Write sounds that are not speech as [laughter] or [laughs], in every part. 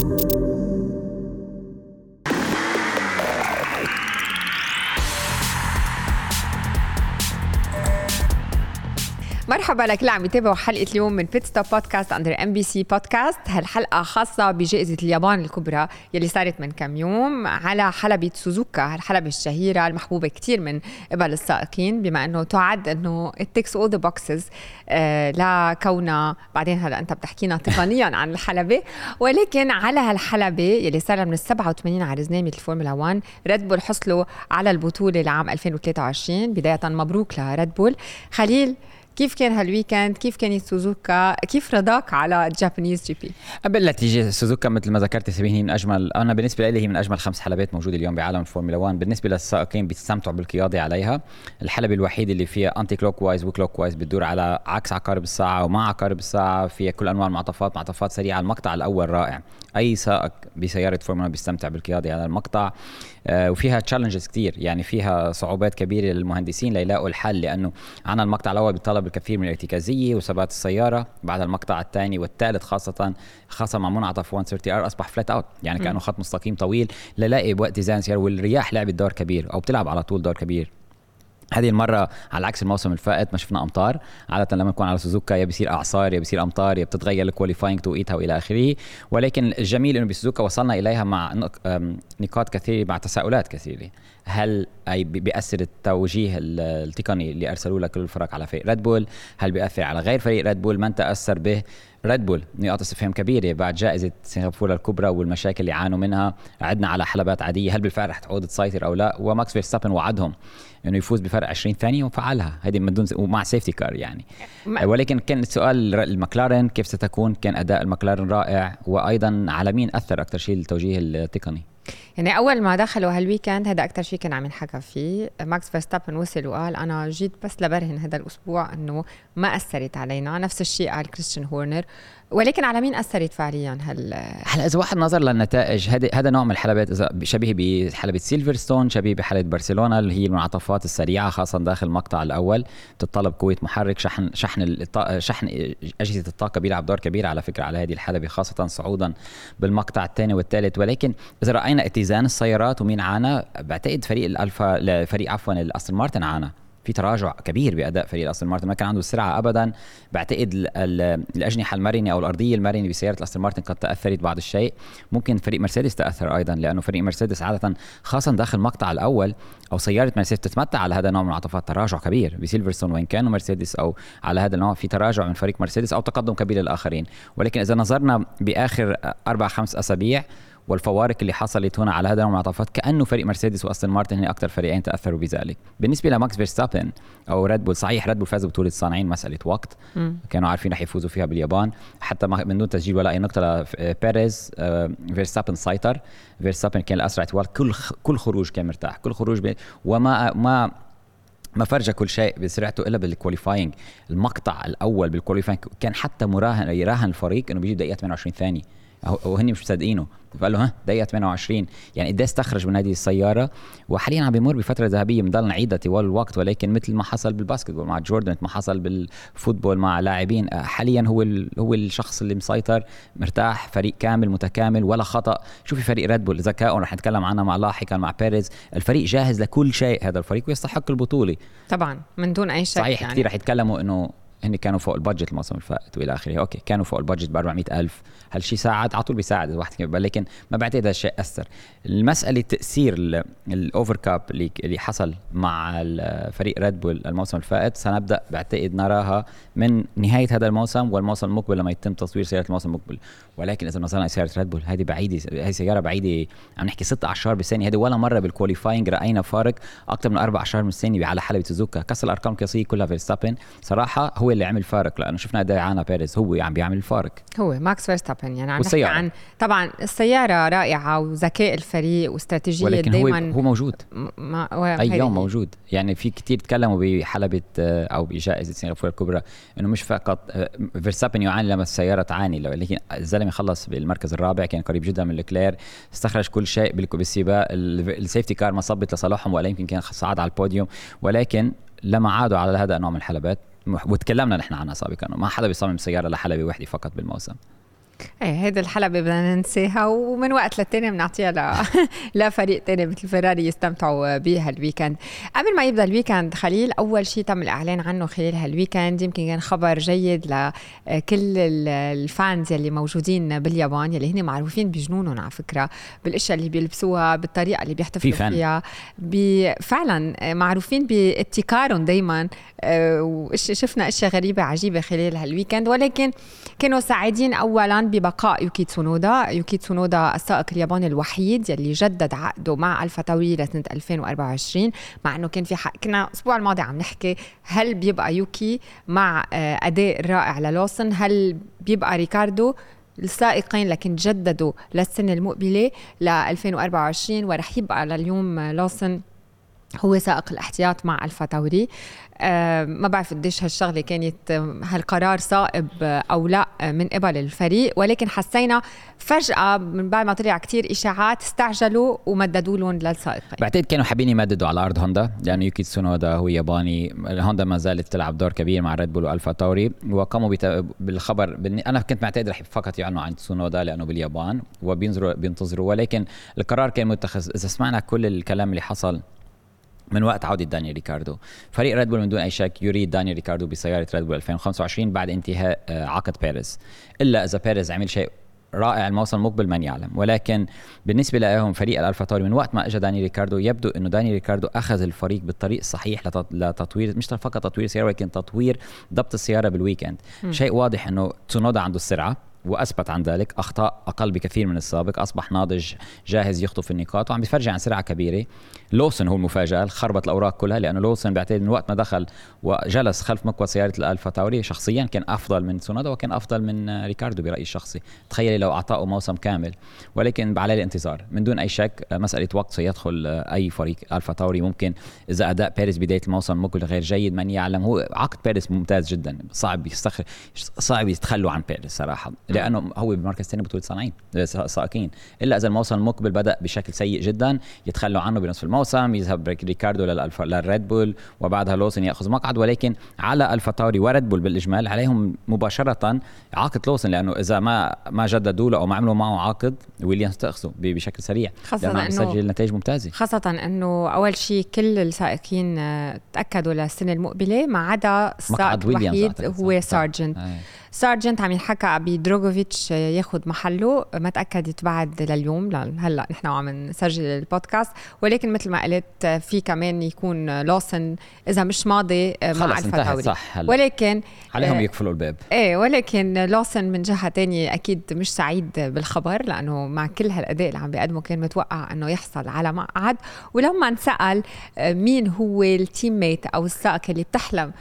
Thank you. مرحبا لكل عم يتابعوا حلقة اليوم من بيتستوب بودكاست under ام بي سي بودكاست هالحلقة خاصة بجائزة اليابان الكبرى يلي صارت من كم يوم على حلبة سوزوكا هالحلبة الشهيرة المحبوبة كثير من قبل السائقين بما إنه تعد إنه all the boxes آه لكونها بعدين هلا أنت بتحكينا تقنيا عن الحلبة. ولكن على هالحلبة يلي صار من ال 87 على رزنامه الفورمولا 1 ريد بول حصلوا على البطولة لعام 2023 بداية مبروك لريد بول خليل كيف كان هال weekend؟ كيف كانت سوزوكا؟ كيف رضاك على ال Japanese GP قبل لا تيجي سوزوكا مثل ما ذكرت سبين هي من أجمل أنا بالنسبة لي هي من أجمل خمس حلبات موجودة اليوم بعالم الفورمولا 1 بالنسبة للسائقين بيستمتعوا بالقيادة عليها. الحلبة الوحيدة اللي فيها anti-clockwise و clockwise بتدور على عكس عقارب الساعة ومع عقارب الساعة. فيها كل أنواع المنعطفات منعطفات سريعة المقطع الأول رائع. أي سائق بسيارة فورمولا بيستمتع بالقيادة على المقطع. وفيها challenges كثير يعني فيها صعوبات كبيرة للمهندسين ليلاقوا الحل لأنه عنا المقطع الأول بيتطلب الكثير من الارتكازيه وثبات السيارة بعد المقطع الثاني والثالث خاصة خاصة مع منعطف 130R أصبح flat out يعني كأنه خط مستقيم طويل للاقي بوقت design سيارة والرياح لعبت دور كبير أو بتلعب على طول دور كبير. هذه المرة على عكس الموسم الفائت ما شفنا أمطار، عادة لما نكون على سوزوكا يا بيصير أعصار يا بيصير أمطار يا بتتغير ال qualifying توقيتها والى آخره، ولكن الجميل إنه بسوزوكا وصلنا إليها مع نقاط كثيرة مع تساؤلات كثيرة، هل أي بيأثر التوجيه التقني اللي ارسلوه لكل الفرق على فريق ريد بول؟ هل بيأثر على غير فريق ريد بول؟ من تأثر به؟ ريد بول نقاط استفهام كبيره بعد جائزة سنغافورة الكبرى والمشاكل اللي عانوا منها. عدنا على حلبات عادية. هل بالفعل رح تعود تسيطر أو لا؟ وماكس فيرستابن وعدهم إنه يفوز بفرق 20 ثانية وفعلها. هذه من دون ومع safety car يعني. ولكن كان السؤال المكلارن كيف ستكون؟ كان أداء المكلارن رائع. وأيضا على مين أثر أكثر شيء التوجيه التقني؟ يعني أول ما دخلوا هال weekend هذا أكثر شيء كان عم ينحكى فيه. ماكس فيرستابن وصل وقال أنا جيت بس لبرهن هذا الأسبوع إنه ما أثرت علينا. نفس الشيء قال كريستيان هورنر. ولكن على مين أثرت فعليا هل هلا إذا واحد نظر للنتائج هذا هذا نوع من الحلبات إذا شبيه بحلبة سيلفرستون شبيه بحلبة برشلونة اللي هي المنعطفات السريعة خاصة داخل المقطع الأول تتطلب قوه محرك شحن شحن شحن أجهزة الطاقة بيلعب دور كبير على فكرة على هذه الحلبة خاصة صعودا بالمقطع الثاني والثالث. ولكن إذا رأينا اتزان السيارات ومين عانى بعتقد فريق الألفا فريق عفوا الأستون مارتن عانى. في تراجع كبير بأداء فريق الأستون مارتن ما كان عنده السرعة ابدا. بعتقد الأجنحة المرنه أو الأرضية المرنه بسيارة الأستون مارتن قد تأثرت بعض الشيء. ممكن فريق مرسيدس تأثر أيضا لأنه فريق مرسيدس عادة خاصه داخل المقطع الأول أو سيارة مرسيدس تتمتع على هذا النوع من العطفات تراجع كبير بسيلفرستون وين كانوا مرسيدس أو على هذا النوع في تراجع من فريق مرسيدس أو تقدم كبير للآخرين. ولكن إذا نظرنا بآخر أربع خمس أسابيع والفوارق اللي حصلت هنا على هذا المنعطفات كأنه فريق مرسيدس وأستون مارتن هن أكثر فريقين تأثروا بذلك. بالنسبة لماكس فيرستابن أو ريد بول صحيح ريد بول فاز ببطوله الصانعين مسألة وقت. م. كانوا عارفين رح يفوزوا فيها باليابان. حتى من دون تسجيل ولا أي نقطة لبيريز آه، فيرستابن سيطر. فيرستابن كان الأسرع طوال كل كل خروج كان مرتاح. كل خروج وما ما ما فرجى كل شيء بسرعته إلا بال qualifying المقطع الأول بال qualifying كان حتى مراهن يراهن الفريق إنه بيجي دقيقة 28 ثانية. وهن مش مصدقينه. فقال له ها دقيقة 28 يعني قد استخرج من هذه السيارة وحاليا عم بيمر بفترة ذهبية بنضل نعيدها طوال الوقت ولكن مثل ما حصل بال basketball مع جوردن ما حصل بال football مع لاعبين آه، حاليا هو هو الشخص اللي مسيطر مرتاح فريق كامل متكامل ولا خطأ. شوفي فريق ريد بول ذكاء رح نتكلم عنها مع لاحقا مع بيريز. الفريق جاهز لكل شيء هذا الفريق ويستحق البطولة. طبعا من دون أي شك صحيح يعني. كثير رح يتكلموا إنه هن كانوا فوق ال budget الموسم اللي فات والى آخره. okay كانوا فوق ال budget ب 400000 هالشيء ساعد على طول بيساعد الواحد لكن ما بعتقد هذا الشيء أثر. المسألة تأثير ال over cap اللي اللي حصل مع فريق ريد بول الموسم الفائت سنبدأ بعتقد نراها من نهاية هذا الموسم والموسم المقبل لما يتم تصوير سيارة الموسم المقبل. ولكن إذا مثلا سيارة ريد بول هذه بعيدة هي سيارة بعيدة عم نحكي ست أعشار بالثانية. هذه ولا مرة بال qualifying رأينا فارق أكثر من أربع أعشار من الثانية على حلبة سوزوكا. كسر الأرقام القياسيه كلها فيرستابن صراحة هو اللي عمل فارق لأنه شفنا عانى بيريز هو عم بيعمل الفارق. هو ماكس فيرستابن يعني عم نحكي عن طبعا السيارة رائعة وذكاء الفريق واستراتيجية ولكن دايما هو هو موجود ما أي يوم موجود. يعني في كثير تكلموا بحلبة آه، أو بجائزة سنغافورة الكبرى إنه مش فقط فيرستابن يعاني لما السيارة تعاني لكن الزلمة خلص بالمركز الرابع كان قريب جدا من الكلير استخرج كل شيء بالسباق ال safety car ما صبت لصالحهم ولا يمكن كان صعد على البوديوم ولكن لما عادوا على هذا النوع من الحلبات وتكلمنا نحن عنها سابقا ما حدا بيصمم سيارة لحلبة وحدة فقط بالموسم. إيه هيدي الحلبة بدنا ننساها ومن وقت للتاني بنعطيها ل... [laughs] لفريق تاني مثل فيراري يستمتعوا بها ال weekend. قبل ما يبدأ ال weekend خليل أول شيء تم الإعلان عنه خلال هال weekend يمكن كان خبر جيد لكل ال fans يلي موجودين باليابان يلي هن معروفين بجنونهم على فكرة بالأشياء اللي بيلبسوها بالطريقة اللي بيحتفلوا في فيها. فعلا معروفين بابتكارهم دائما آه، وشفنا أشياء غريبة عجيبة خلال هال weekend. ولكن كانوا سعيدين اولا ببقاء يوكي تسونودا. يوكي تسونودا السائق الياباني الوحيد يلي جدد عقده مع الفا لسنه 2024 مع إنه كان في حق. كنا الأسبوع الماضي عم نحكي هل بيبقى يوكي مع آه، أداء رائع للوسن هل بيبقى ريكاردو؟ السائقين لكن جددوا للسنه المقبلة ل 2024 ورح يبقى لليوم لوسن هو سائق الاحتياط مع الفا تاوري آه، ما بعرف قديش هالشغلة كانت هالقرار صائب أو لا من قبل الفريق ولكن حسينا فجأة من بعد ما طلع كتير إشاعات استعجلوا ومددوا لهم للسائقين بعتقد كانوا حابين يمددوا على أرض هوندا لأنه يوكي تسونودا هو ياباني هوندا ما زالت تلعب دور كبير مع ريد بول وألفا تاوري وقاموا. بالخبر أنا كنت معتقد رح فقط يعلنوا عن تسونودا لأنه باليابان وبينظروا بينتظروا ولكن القرار كان متخذ إذا سمعنا كل الكلام اللي حصل من وقت عودة داني ريكاردو. فريق ريد بول من دون أي شك يريد داني ريكاردو بسيارة ريد بول 2025 بعد انتهاء آه، عقد بيريز. إلا إذا بيريز عمل شيء رائع الموسم المقبل من يعلم. ولكن بالنسبة لهم فريق الألفا توري من وقت ما اجى داني ريكاردو يبدو إنه داني ريكاردو أخذ الفريق بالطريق الصحيح لتطوير مش فقط تطوير السيارة ولكن تطوير ضبط السيارة بال weekend شيء واضح إنه تسونودا عنده السرعة. وأثبت عن ذلك أخطاء أقل بكثير من السابق. أصبح ناضج جاهز يخطف النقاط وعم بيفرجي عن سرعه كبيرة. لوسن هو المفاجأة خربط الأوراق كلها لأنه لوسن بعتقد من وقت ما دخل وجلس خلف مقود سيارة الألفا تاوري شخصيا كان أفضل من تسونودا وكان أفضل من ريكاردو برأيي الشخصي. تخيلي لو أعطاه موسم كامل. ولكن عليه الانتظار من دون أي شك مسألة وقت سيدخل أي فريق ألفا تاوري. ممكن إذا أداء بيريز بداية الموسم ممكن غير جيد من يعلم هو عقد بيريز ممتاز جدا. صعب يستخ... صعب يتخلوا عن بيريز صراحة. لأنه هو بمركز ثاني بطولة صانعين سائقين إلا إذا الموسم المقبل بدأ بشكل سيء جدا يتخلوا عنه بنصف الموسم يذهب ريكاردو للالفا للريد بول وبعدها لوسن يأخذ مقعد. ولكن على الفا تاوري وريد بول بالإجمال عليهم مباشرة عقد لوسن لأنه إذا ما ما جددوا له أو ما عملوا معه عقد ويليامز تاخذوا بشكل سريع. خاصة إنه يسجل نتائج ممتازة. خاصة إنه أول شيء كل السائقين آه، تأكدوا للسنة المقبلة ما عدا السائق الوحيد هو سارجنت سارجنت عم ينحكى بدروغوفيتش ياخذ محله. ما تأكدت بعد لليوم هلأ نحن عم نسجل البودكاست. ولكن مثل ما قلت في كمان يكون لوسن إذا مش ماضي مع ألفا صح هلأ. ولكن عليهم آه، يقفلوا الباب. إيه ولكن لوسن من جهة تانية أكيد مش سعيد بالخبر لأنه مع كل هالأداء اللي عم بيقدمه كان متوقع إنه يحصل على مقعد. ولما انسأل آه، مين هو ال teammate أو السائق اللي بتحلم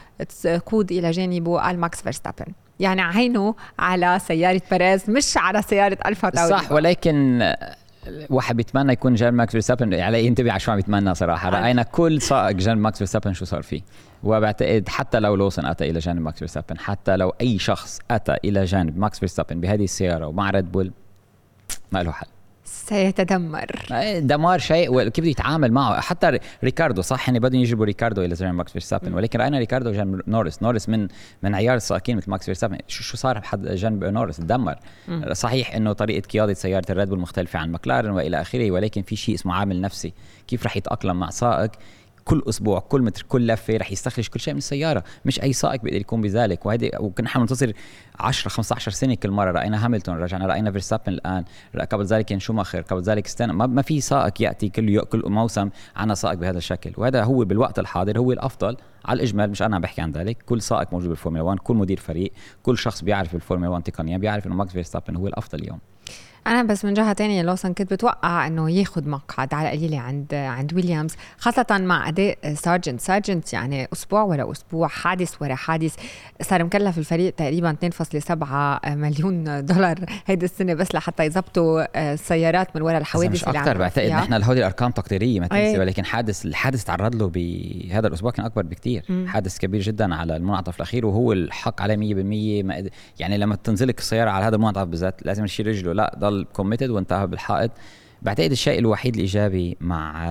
تقود إلى جانبه قال ماكس فيرستابن. يعني عينه على سيارة بيريز مش على سيارة ألفا تاوري صح ولكن واحد بيتمنى يكون جان ماكس فيرستابن. عليه ينتبه على شو عم يتمنى صراحة. رأينا كل سائق جان ماكس فيرستابن شو صار فيه. وبعتقد حتى لو لوسن أتى إلى جانب ماكس فيرستابن حتى لو أي شخص أتى إلى جانب ماكس فيرستابن بهذه السيارة ومع ريد بول ما له حل. سيتدمر. دمار شيء وكيف بده يتعامل معه. حتى ريكاردو صح يعني بدهم يجيبوا ريكاردو إلى زي ماكس فيرستابن. ولكن رأينا ريكاردو جنب نورس نورس من من عيار السائقين مثل ماكس فيرستابن. شو شو صار بحد جنب نورس تدمر صحيح إنه طريقة قيادة سيارة الريد بول مختلفة عن مكلارن وإلى آخره ولكن في شيء اسمه عامل نفسي. كيف رح يتأقلم مع سائق؟ كل أسبوع كل متر كل لفة رح يستخرج كل شيء من السيارة. مش أي سائق بيقدر يكون بذلك. وهيدي وكنا نحن ننتظر 10 15 سنة كل مرة. رأينا هاملتون رجعنا رأينا فيرستابن الآن. قبل ذلك كان شوماخر قبل ذلك سينا. ما, في سائق يأتي كل كل موسم عنا سائق بهذا الشكل. وهذا هو بالوقت الحاضر هو الأفضل. على الإجمال مش أنا عم بحكي عن ذلك. كل سائق موجود بالفورمولا 1 كل مدير فريق كل شخص بيعرف الفورمولا 1 تقنيا بيعرف إنه ماكس فيرستابن هو الأفضل اليوم. أنا بس من جهة تانية لوسن كنت بتوقع إنه ياخذ مقعد على قليلة عند عند ويليامز خاصة مع أداء سارجنت سارجنت يعني أسبوع ورا أسبوع حادث ورا حادث. صار مكلف الفريق تقريبا 2.7 مليون دولار هيدي السنة بس لحتى يظبطوا السيارات من وراء الحوادث مش أكثر بعتقد نحن هودي الأرقام تقديرية ما تنسي ولكن حادث الحادث تعرض له بهذا الأسبوع كان أكبر بكثير حادث كبير جدا على المنعطف الأخير وهو الحق عليه 100% يعني لما تنزلك السيارة على هذا المنعطف بالذات لازم يشيل رجله. لا ضل committed وانتهى بالحائط. بعتقد الشيء الوحيد الإيجابي مع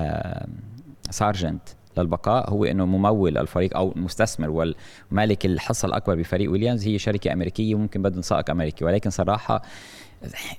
سارجنت للبقاء هو إنه ممول الفريق أو المستثمر والمالك الحصة الأكبر بفريق ويليامز هي شركة أمريكية وممكن بدهم سائق أمريكي. ولكن صراحة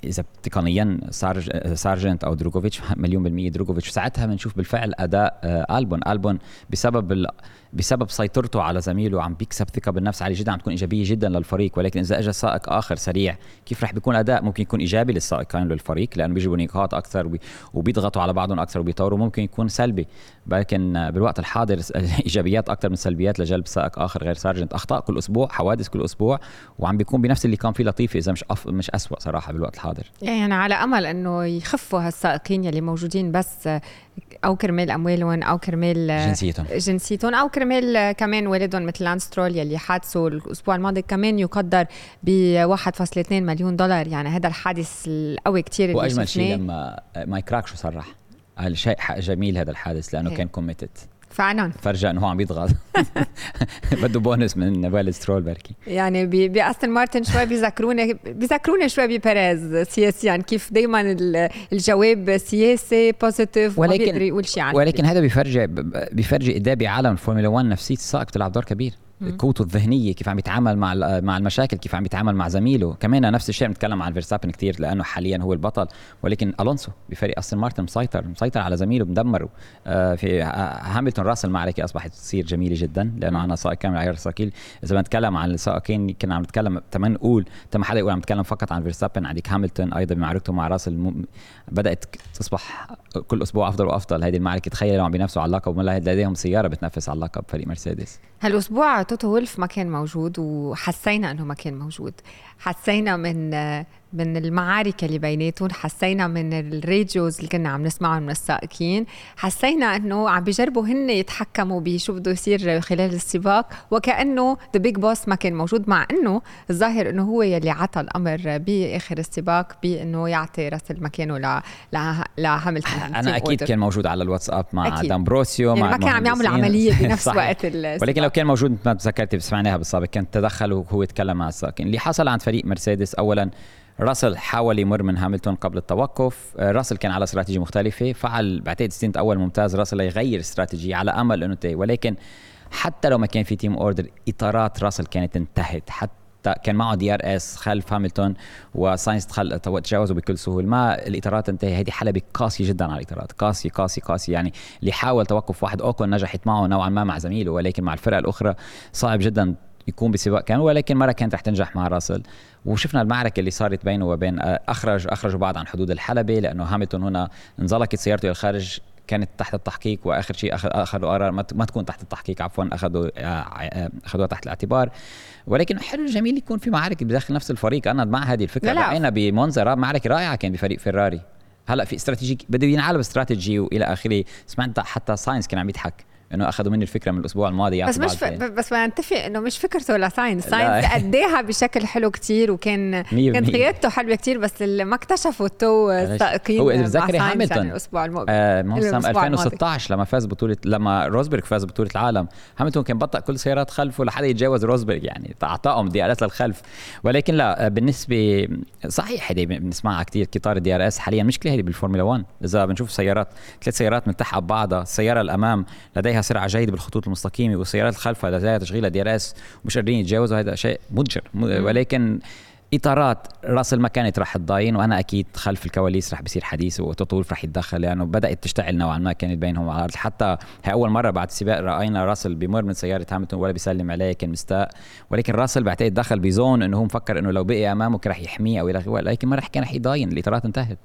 إذا تقنيا سارج سارجنت أو دروجوفيتش مليون بالمية دروجوفيتش ساعتها بنشوف بالفعل أداء آه، ألبون. ألبون بسبب بسبب سيطرته على زميله عم بيكسب ثقة بالنفس. عاليه جدا عم تكون إيجابية جدا للفريق ولكن إذا اجى سائق آخر سريع كيف رح بيكون أداء؟ ممكن يكون إيجابي للسائقين للفريق لأنه بيجيبوا نقاط أكثر وبيضغطوا على بعضهم أكثر وبيطوروا ممكن يكون سلبي. لكن بالوقت الحاضر [laughs] إيجابيات أكثر من سلبيات لجلب سائق آخر غير سارجنت. أخطاء كل أسبوع حوادث كل أسبوع وعم بيكون بنفس اللي كان فيه لطيفه إذا مش أف... مش اسوء صراحة بالوقت الحاضر. يعني على أمل إنه يخفوا هالسائقين يلي موجودين بس أو كرمال أموالهم أو كرمال جنسيتهم. جنسيتهم أو كرمال كمان والدهم مثل لانسترول يلي حادثه الأسبوع الماضي كمان يقدر ب 1.2 مليون دولار. يعني هذا الحادث القوي كثير وأجمل شيء لما مايك كراك صرح. شيء جميل هذا الحادث لأنه هي. كان committed فعلا. فرجع إنه هو عم يضغط. [laughs] بده بونس من بابا سترول بركي يعني بأستون مارتن شوي بيذكروني بيذكروني شوي ببيريز سياسيا. يعني كيف دائما الجواب سياسي positive ولكن يقول شيء عنه. ولكن هذا بيفرجي بيفرجي قد بعالم الفورمولا 1 نفسيه السائق بتلعب دور كبير. قوته الذهنية كيف عم يتعامل مع مع المشاكل كيف عم يتعامل مع زميله. كمان نفس الشيء بنتكلم عن فيرستابن كثير لأنه حاليا هو البطل. ولكن ألونسو بفريق أستون مارتن مسيطر مسيطر على زميله مدمره. آه في هاملتون راسل المعركه أصبحت تصير جميلة جدا لأنه عندنا سائق كامل عيار ثقيل إذا بنتكلم عن السائقين كنا عم نتكلم تمام نقول تم حدا يقول عم نتكلم فقط عن فيرستابن عندك هاملتون أيضا بمعركته مع راسل الم... بدأت تصبح كل أسبوع أفضل وأفضل. هذه المعركة تخيل لو عم بينافسوا على اللقب وما لديهم سيارة بتنافس على اللقب فريق مرسيدس. هالأسبوع توتو وولف ما كان موجود وحسينا إنه ما كان موجود. حسينا من من المعارك اللي بيناتهم حسينا من ال radios اللي كنا عم نسمعهم من السائقين حسينا إنه عم بيجربوا هن يتحكموا بشو بده يصير خلال السباق وكأنه the big boss ما كان موجود مع إنه الظاهر إنه هو يلي عطى الأمر بآخر السباق بإنه يعطي راسل مكانه ل لهاملتون أنا أكيد كان موجود على الواتساب مع أكيد. دامبروسيو يعني مع ما كان عم يعمل عملية [laughs] بنفس وقت ولكن لو كان موجود ما تذكرتي سمعناها بالسابق كان تدخل وهو يتكلم مع السائقين. اللي حصل عند فريق مرسيدس اولا. راسل حاول يمر من هاملتون قبل التوقف. آه، راسل كان على استراتيجية مختلفة. فعل بعتقد stint أول ممتاز. راسل ليغير استراتيجية على أمل إنه تي ولكن حتى لو ما كان في team order إطارات راسل كانت انتهت. حتى كان معه DRS خلف هاملتون وساينس تجاوزوا بكل سهولة. ما الإطارات انتهى هذه حلبه قاسيه جدا على الإطارات. قاسية قاسية قاسية. يعني اللي حاول توقف واحد اوكون نجحت معه نوعا ما مع زميله. ولكن مع الفرق الأخرى صعب جدا يكون بسباق كامل ولكن مرة كانت رح تنجح مع راسل. وشفنا المعركة اللي صارت بينه وبين آه، أخرج أخرجوا بعض عن حدود الحلبة لأنه هاملتون هنا انزلقت سيارته إلى الخارج كانت تحت التحقيق وآخر شيء أخذوا قرار ما تكون تحت التحقيق عفوا أخذوا آه، أخذوها تحت الاعتبار. ولكن حلو جميل يكون في معارك بداخل نفس الفريق. أنا مع هذه الفكرة. رأينا بمونزا معركة رائعة كان بفريق فيراري. هلأ في استراتيجي بده ينعلب استراتيجي وإلى آخره. سمعت حتى ساينس كان عم يضحك. إنه أخذوا مني الفكرة من الأسبوع الماضي بس مش ف... بس نتفق إنه مش فكرته لساينس ساينس اداها بشكل حلو كتير وكان كانت قيادته حلوة كتير بس اللي ما اكتشفوا تو السائقين هو إذا بتذكري هاملتون يعني الأسبوع الماضي. آه 2016 لما فاز بطوله لما روزبرغ فاز بطولة العالم. هاملتون كان بطأ كل سيارات خلفه لحد يتجاوز روزبرغ يعني أعطاهم DRS للخلف. ولكن لا بالنسبة صحيح هذه بنسمعها كثير قطار ال DRS حاليا. مشكلة هذه بالفورمولا 1 إذا بنشوف سيارات ثلاث سيارات ملتحقه ببعضها السيارة الأمام لديها سرعة جيدة بالخطوط الخطوط المستقيمه والسيارات الخلف هذا تشغيل DRS ومش قادرين يتجاوزوا. هذا شيء مضجر ولكن إطارات راسل ما كانت رح تضاين وأنا أكيد خلف الكواليس رح بصير حديث وتوتو وولف رح يتدخل لأنه يعني بدأت تشتعل نوعا ما كانت بينهم. على الأرض حتى هي أول مرة بعد السباق رأينا راسل بمر من سيارة هاملتون ولا بيسلم عليه كان مستاء. ولكن راسل بعتقد دخل ب zone إنه هو مفكر إنه لو بقي امامه كان رح يحميه أو إلى ولكن ما رح كان رح يضاين الإطارات انتهت.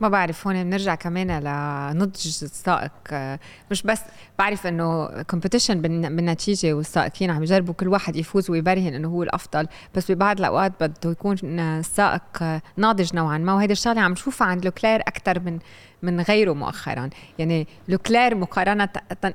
ما بعرف هون بنرجع كمان لنضج السائق. مش بس بعرف إنه competition بالنتيجة والسائقين عم يجربوا كل واحد يفوز ويبرهن إنه هو الأفضل بس ببعض الأوقات بده يكون السائق ناضج نوعا ما. وهيدي الشغلة عم نشوفها عند لوكلير أكثر من من غيره مؤخرا. يعني لوكلير مقارنة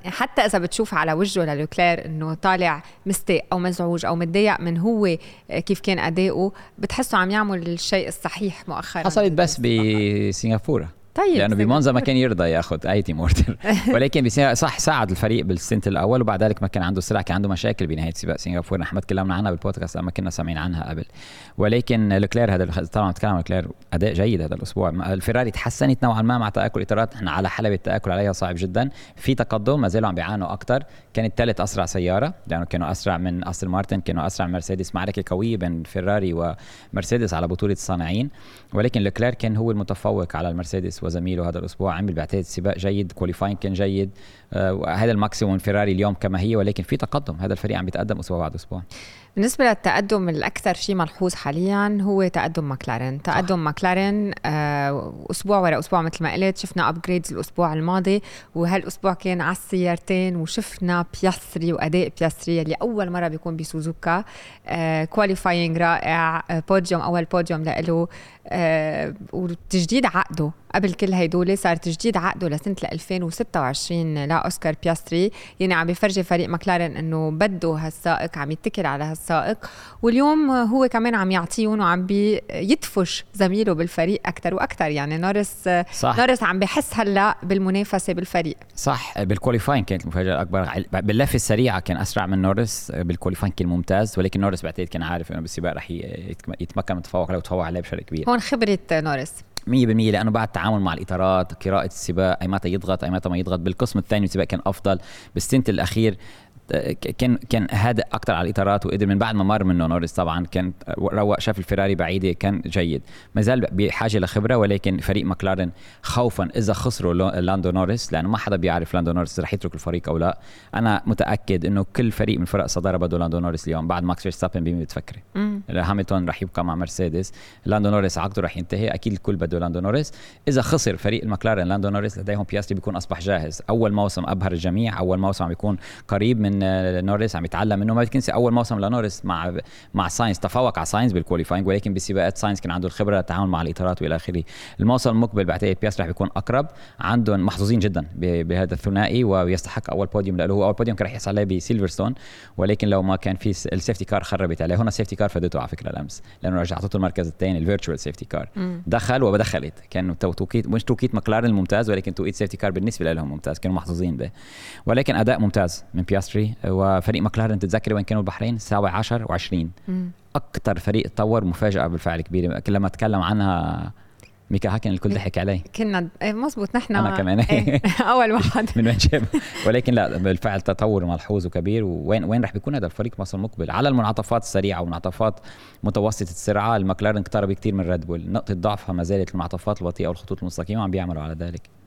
حتى إذا بتشوف على وجهه للوكلير إنه طالع مستاء أو مزعوج أو متضايق من هو كيف كان أداؤه بتحسه عم يعمل الشيء الصحيح مؤخرا. حصلت بس بسنغافورة. طيب لأنه بمونزا ما كان يرضى ياخذ أي team order [laughs] ولكن صح ساعد الفريق بال stint الأول وبعد ذلك ما كان عنده سرعه كان عنده مشاكل بنهاية سباق سنغافورة. نحن تكلمنا عنها بالبودكاست لما كنا سامعين عنها قبل. ولكن لوكلير هذا طبعا تكلم عن لوكلير أداء جيد هذا الأسبوع. الفيراري تحسنت نوعا ما مع تآكل إطارات. نحن على حلبة التاكل عليها صعب جدا. في تقدم ما زالوا عم بيعانوا أكثر كانت ثالث أسرع سيارة لأنه كانوا أسرع من أستون مارتن كانوا أسرع من مرسيدس. معركة قوية بين فيراري ومرسيدس على بطولة الصانعين. ولكن لوكلير كان هو المتفوق على المرسيدس وزميله هذا الأسبوع عمل بعتقد سباق جيد qualifying كان جيد. آه هذا ال maximum فيراري اليوم كما هي ولكن في تقدم. هذا الفريق عم بيتقدم أسبوع بعد أسبوع. بالنسبة للتقدم الأكثر شيء ملحوظ حاليا هو تقدم ماكلارين. تقدم صح. ماكلارين آه أسبوع ورا أسبوع مثل ما قلت شفنا upgrades الأسبوع الماضي وهالأسبوع كان على السيارتين وشفنا بياستري وأداء بياستري اللي أول مرة بيكون بسوزوكا. qualifying رائع آه بوديوم أول بوديوم لإله. آه وتجديد عقده. قبل كل هيدول صار تجديد عقده لسنة 2026 لأوسكار بياستري يعني عم بيفرجي فريق ماكلارين إنه بده هالسائق عم يتكل على هالسائق. واليوم هو كمان عم يعطيهم وعم بيدفش زميله بالفريق أكثر وأكثر يعني نورس صح. نورس عم بحس هلأ بالمنافسة بالفريق. صح. بال qualifying كانت المفاجأة الأكبر. باللفة السريعة كان أسرع من نورس. بال qualifying كان ممتاز. ولكن نورس بعتقد كان عارف إنه بالسباق رح يتمكن من التفوق عليه وتفوق عليه بشكل كبير. هون خبرة نورس. 100% لأنه بعد التعامل مع الإطارات قراءة السباق أي متى يضغط أي متى ما يضغط بالقسم الثاني السباق كان أفضل. بال stint الأخير كان كان هادئ أكثر على الإطارات وقدر من بعد ما مر منه نورس طبعا كان روق شاف الفيراري بعيدة كان جيد. ما زال بحاجة لخبرة ولكن فريق ماكلارن خوفا إذا خسروا لاندو نورس لأنه ما حدا بيعرف لاندو نورس رح يترك الفريق أو لا. أنا متأكد إنه كل فريق من فرق الصداره بده لاندو نورس اليوم بعد ماكس فيرستابن بمين بتفكري هاملتون رح يبقى مع مرسيدس لاندو نورس عقده رح ينتهي أكيد الكل بده لاندو نورس إذا خسر فريق المكلارن لاندو نورس لديهم بياستري بيكون أصبح جاهز. أول موسم أبهر الجميع أول موسم عم بيكون قريب من نوريس عم يتعلم منه ما تنسى أول موسم لنوريس مع مع ساينس تفوق على ساينس بال qualifying ولكن بسباقات ساينس كان عنده الخبرة التعامل مع الإطارات وإلى آخره. الموسم المقبل بعتقد بياستري رح بيكون أقرب. عندهم محظوظين جدا بهذا الثنائي ويستحق أول بوديوم له. هو أول بوديوم كان رح يحصل عليه بسيلفرستون ولكن لو ما كان في ال safety car خربت عليه. هنا ال safety car فادته على فكرة الامس لأنه رجع اعطته المركز الثاني ال virtual safety car دخل وبدخلت. كان توقيت مش توقيت ماكلارن الممتاز ولكن توقيت سيفتي كار بالنسبة لهم ممتاز. كانوا محظوظين به. ولكن أداء ممتاز من بياستري وفريق ماكلارن تتذكري وين كانوا البحرين؟ الساعة 10 و20 أكثر فريق تطور مفاجأة بالفعل كبيره كل ما تكلم عنها ميكا هاكن الكل ضحك علي. كنا إيه، مزبوط نحن أنا كمان. إيه [laughs] أول واحد. من وين جاب ولكن لا بالفعل تطور ملحوظ وكبير. وين وين رح بيكون هذا الفريق؟ مصر المقبل. على المنعطفات السريعة والمنعطفات متوسطة السرعه المكلارن اقترب كثير من ريد بول. نقطة ضعفها ما زالت المنعطفات البطيئة والخطوط المستقيمة عم بيعملوا على ذلك.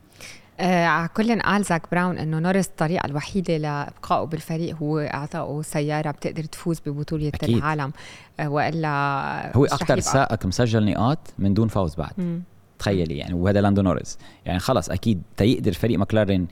على كل قال زاك براون إنه نورس الطريقة الوحيدة لإبقائه بالفريق هو أعطائه سيارة بتقدر تفوز ببطولة أكيد. العالم آه وإلا هو أكثر سائق مسجل نقاط من دون فوز بعد مم. تخيلي يعني وهذا لاندو نورس يعني خلص أكيد تيقدر فريق ماكلارين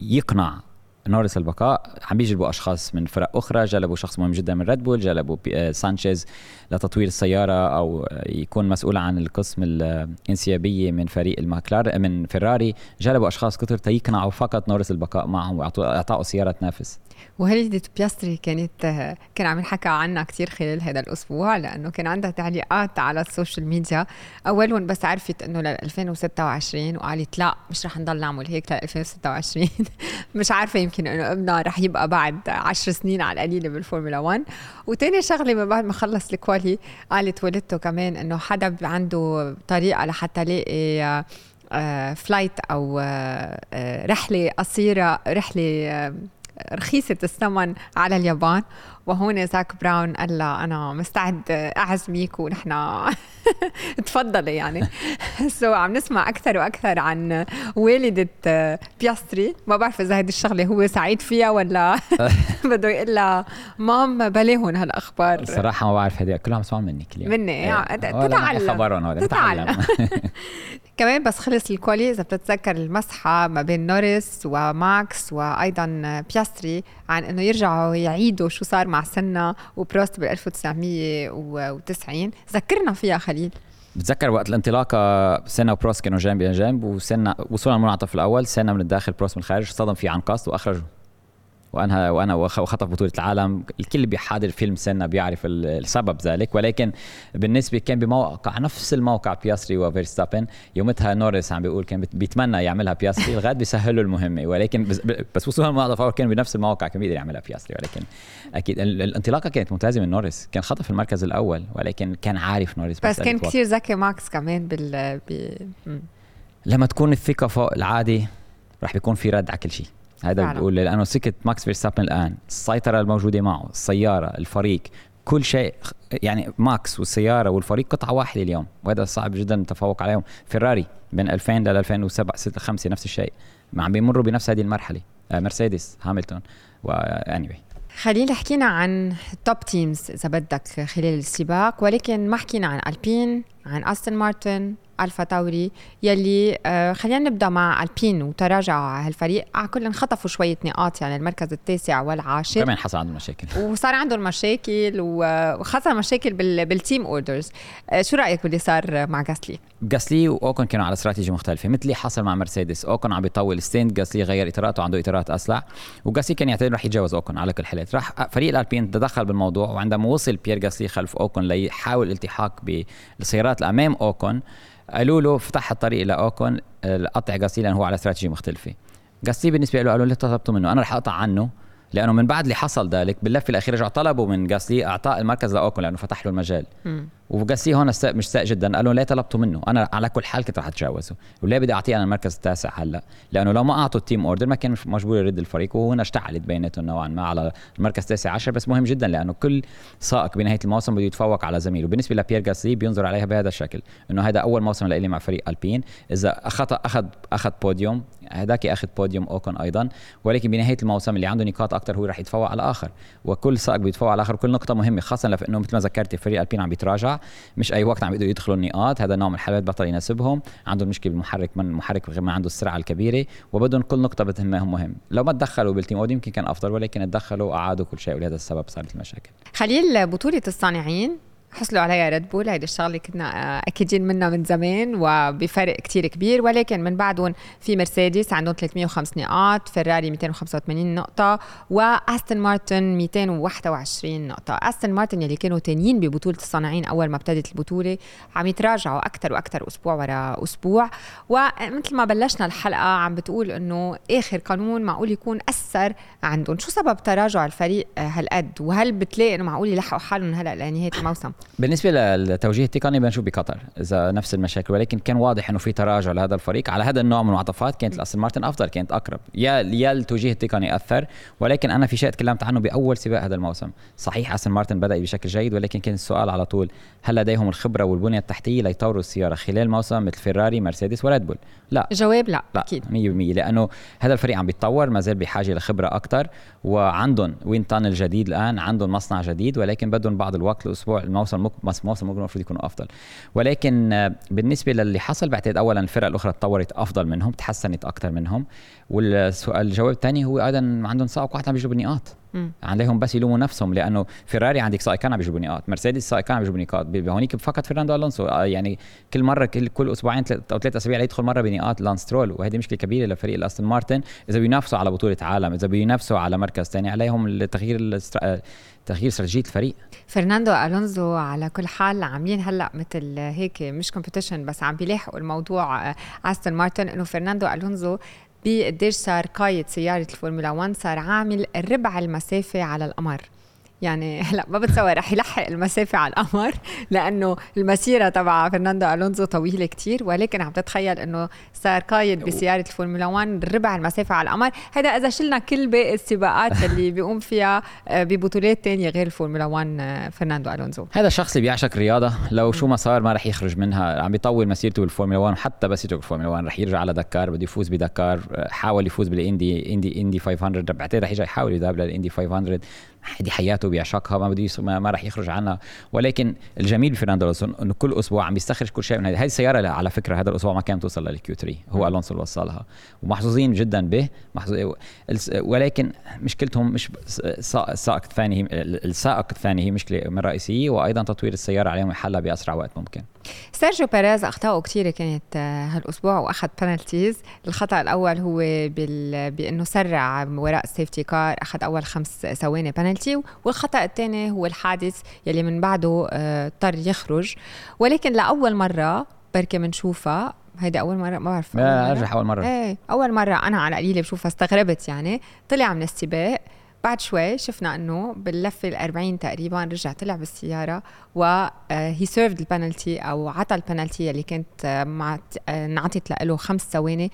يقنع نورس البقاء. عم بيجلبوا أشخاص من فرق أخرى جلبوا شخص مهم جدا من ريد بول جلبوا آه، سانشيز لتطوير السيارة أو يكون مسؤول عن القسم الانسيابية من فريق الماكلارن من فيراري. جلبوا أشخاص كثر تيقنعوا فقط نورس البقاء معهم واعطوا سيارة تنافس. وهيدي بياستري كانت كان عم ينحكى عنها كثير خلال هذا الأسبوع؟ لأنه كان عندها تعليقات على ال social media. أولهم بس عرفت إنه لل 2026 وقالت لا مش رح نضل نعمل هيك لل 2026 [laughs] مش عارفة يمكن إنه ابنها رح يبقى بعد 10 سنين على القليله بالفورمولا 1 وتاني شغلة من بعد ما خلص ال quali قالت والدته كمان إنه حدا عنده طريقة لحتى لاقي flight آه، أو آه، آه، رحلة قصيرة رحلة رخيصة الثمن على اليابان. وهون زاك براون قال لها أنا مستعد أعزميك ونحن [laughs] تفضلي يعني. [laughs] so عم نسمع أكثر وأكثر عن والدة بياستري. ما بعرف إذا هذه الشغلة هو سعيد فيها ولا [laughs] بده يقول لها mom بلاهم هالأخبار. الصراحة ما بعرف هذه كلها مسموع منك اليوم مني؟ إيه. تتعلم. خبرهم تتعلم. كمان بس خلص ال quali إذا بتتذكر المسحة ما بين نورس وماكس وأيضا بياستري عن إنه يرجعوا يعيدوا شو صار مع سينا وبروست بال 1990 ذكرنا فيها خليل. بتذكر وقت الانطلاقة سنة وبروست كانوا جنب جنب وسنة وصلنا المنعطف الأول سنة من الداخل بروست من الخارج صدم فيه عن قصد واخرجه وأنا وأنا وخطف بطولة العالم. الكل بيحاضر فيلم سنة بيعرف السبب ذلك. ولكن بالنسبة كان بموقع نفس الموقع بياسري وفيرستابن. يومتها نورس عم بيقول كان بيتمنى يعملها بياسري لغاية بيسهلوا المهمة. ولكن بس, بس وصولا الموضوع فور كان بنفس الموقع كان بيقدر يعملها بياسري ولكن أكيد الانطلاقة كانت ممتازة من نورس كان خطف المركز الأول ولكن كان عارف نورس بس, كان كثير ذكي ماكس كمان بال لما تكون الثقة فوق العادي رح بيكون في رد على كل شيء. هذا بقول لأنه سكت ماكس فيرستابن الآن السيطرة الموجودة معه السيارة الفريق كل شيء يعني ماكس والسيارة والفريق قطعة واحدة اليوم وهذا صعب جدا التفوق عليهم. فيراري بين 2000 ل 2007 6 5 نفس الشيء ما عم بيمروا بنفس هذه المرحلة. آه، مرسيدس هاملتون واني خلينا حكينا عن top teams إذا بدك خلال السباق ولكن ما حكينا عن ألبين. عن استون مارتن الفا تاوري يلي آه خلينا نبدأ مع البين وتراجع هالفريق. على كل انخطفوا شوية نقاط يعني المركز التاسع والعاشر. كمان حصل عندهم مشاكل. [laughs] وصار عندهم مشاكل وخاصه مشاكل بال... بال team orders آه شو رأيك باللي صار مع جاسلي جاسلي وأوكن كانوا على استراتيجي مختلفة مثل اللي حصل مع مرسيدس أوكن عم بيطول stint جاسلي غير اطاراته عنده إطارات اسرع وجاسلي كان يعتبر رح يتجاوز أوكن على كل الحالات راح فريق الألبين تدخل بالموضوع وعندما وصل بيير جاسلي خلف أوكن ليحاول الالتحاق بالسيارات الامام اوكن قالوا له فتح الطريق لأوكون قطع جاسي لأنه هو على استراتيجي مختلفة. جاسي بالنسبة له قالوا ليه طلبتوا منه. أنا رح أقطع عنه لأنه من بعد اللي حصل ذلك باللفة الأخيرة رجعوا طلبوا من جاسلي أعطاء المركز لأوكون لأنه فتح له المجال. وجاسي هون مش ساء جدا. قال له ليه طلبتوا منه؟ أنا على كل حال كنت رح أتجاوزه. وليه بدي أعطيه أنا المركز التاسع هلأ؟ لأنه لو ما أعطوا ال team order ما كان مجبور يرد الفريق وهنا اشتعلت بيناتهم نوعا ما على المركز التاسع عشر. بس مهم جدا لأنه كل سائق بنهاية الموسم بده يتفوق على زميله. بالنسبة لبيير جاسلي بينظر عليها بهذا الشكل إنه هذا أول موسم لي مع فريق ألبين. إذا اخذ اخذ أخذ بوديوم هذاك أخذ بوديوم أوكن أيضا. ولكن بنهاية الموسم اللي عنده نقاط أكثر هو رح يتفوق على الآخر. وكل سائق بيتفوق على الآخر. وكل نقطة مهمة خاصه لأنه مثل ما ذكرتي فريق ألبين عم بيتراجع. مش أي وقت عم يقدروا يدخلوا النقاط هذا نوع من الحالات بطل يناسبهم. عندهم مشكلة بالمحرك من المحرك ما عنده السرعة الكبيرة وبدهم كل نقطة بتهمهم مهم لو ما تدخلوا بال team order يمكن كان أفضل ولكن تدخلوا اعادوا كل شيء ولهذا السبب صارت المشاكل. خليل بطولة الصانعين حصلوا عليها ريد بول هيدي الشغلة كنا آه، أكيدين منها من زمان وبفرق كتير كبير. ولكن من بعدهم في مرسيدس عندهم 305 نقاط فيراري 285 نقطة وأستون مارتن 221 نقطة. أستون مارتن يلي كانوا تانيين ببطولة الصانعين أول ما ابتدت البطولة عم يتراجعوا أكثر وأكثر أسبوع ورا أسبوع. ومثل ما بلشنا الحلقة عم بتقول إنه آخر قانون معقول يكون أثر عندهم. شو سبب تراجع الفريق هالقد؟ وهل بتلاقي إنه معقول يلحقوا حالهم هلأ لنهاية الموسم؟ بالنسبة للتوجيه التقني بنشوف بقطر إذا نفس المشاكل ولكن كان واضح إنه في تراجع لهذا الفريق على هذا النوع من المعطفات. كانت الاستون مارتن أفضل كانت أقرب. يا يا التوجيه التقني أثر ولكن أنا في شيء تكلمت عنه بأول سباق هذا الموسم. صحيح استون مارتن بدأ بشكل جيد ولكن كان السؤال على طول هل لديهم الخبرة والبنية التحتية ليطوروا السيارة خلال موسم مثل فيراري مرسيدس وريد بول؟ لا. جواب لا, لا أكيد. 100% لأنه هذا الفريق عم بيتطور ما زال بحاجة لخبرة أكثر وعندهم wind tunnel جديد الآن عندهم مصنع جديد ولكن بدهم بعض الوقت الأسبوع الموسم موسم ممكن المفروض يكونوا أفضل. ولكن آه، بالنسبة للي حصل بعتقد اولا الفرق الأخرى تطورت أفضل منهم تحسنت أكثر منهم. والسؤال الجواب الثاني هو أيضا عندهم سائق واحد عم بيجيبوا نقاط عليهم بس يلوموا نفسهم لأنه فيراري عندك سائقين عم بيجيبوا نقاط مرسيدس سائقين عم بيجيبوا نقاط هونيك فقط فرناندو ألونسو. آه، يعني كل مرة كل كل أسبوعين أو ثلاث أسابيع يدخل مرة بنقاط لانس سترول وهذه مشكلة كبيرة لفريق الأستون مارتن. إذا بينافسوا على بطولة عالم إذا بينافسوا على مركز ثاني عليهم التغيير تغيير استراتيجية الفريق. فرناندو ألونزو على كل حال عاملين هلا مثل هيك مش competition بس عم بيلاحقوا الموضوع استون مارتن إنه فرناندو ألونزو بقديش صار قايد سيارة الفورمولا 1 صار عامل ربع المسافة على القمر. يعني [laughs] هلا ما بتصور رح يلحق المسافة على القمر لأنه المسيرة تبع فرناندو ألونزو طويلة كتير ولكن عم تتخيل إنه صار قايد بسيارة الفورمولا 1 ربع المسافة على القمر. هذا إذا شلنا كل باقي السباقات [laughs] اللي بيقوم فيها آه، ببطولات تانية غير الفورمولا 1 آه، فرناندو ألونزو. هذا الشخص اللي بيعشق الرياضة لو شو ما صار ما رح يخرج منها. عم بيطول مسيرته بالفورمولا 1 حتى بس يترك الفورمولا 1 رح يرجع على دكار بده يفوز بدكار حاول يفوز بالإندي إندي إندي 500 بعتقد رح يرجع يحاول يذهب للإندي 500 هذه حياته بيعشقها ما بده ما, راح يخرج عنها ولكن الجميل بفرناندو الونسو انه كل أسبوع عم بيستخرج كل شيء من هذه. السيارة على فكرة هذا الأسبوع ما كانت توصل لل Q 3 هو ألونسو اللي وصلها. ومحظوظين جدا به. محظوظ ولكن مشكلتهم مش السائق الثاني السائق الثاني هي مشكلة من رئيسية وأيضا تطوير السيارة عليهم يحلها بأسرع وقت ممكن. سيرجيو بيريز اخطائه كثيره كانت آه، هالأسبوع وأخذ penalties الخطأ الأول هو بال... بأنه سرع وراء ال safety car أخذ أول خمس ثواني بنالتي والخطأ الثاني هو الحادث يلي من بعده آه، اضطر يخرج. ولكن لأول مرة بركي بنشوفها هيدي أول مرة؟ ما بعرف ارجع أول مرة. إيه أول مرة أنا على قليلة بشوفها استغربت يعني. طلع من السباق. بعد شوي شفنا إنه باللفة ال 40 تقريبا رجع طلع بالسيارة و هي served ال penalty أو عطى البنالتي اللي كانت آه، مع آه، انعطت له خمس ثواني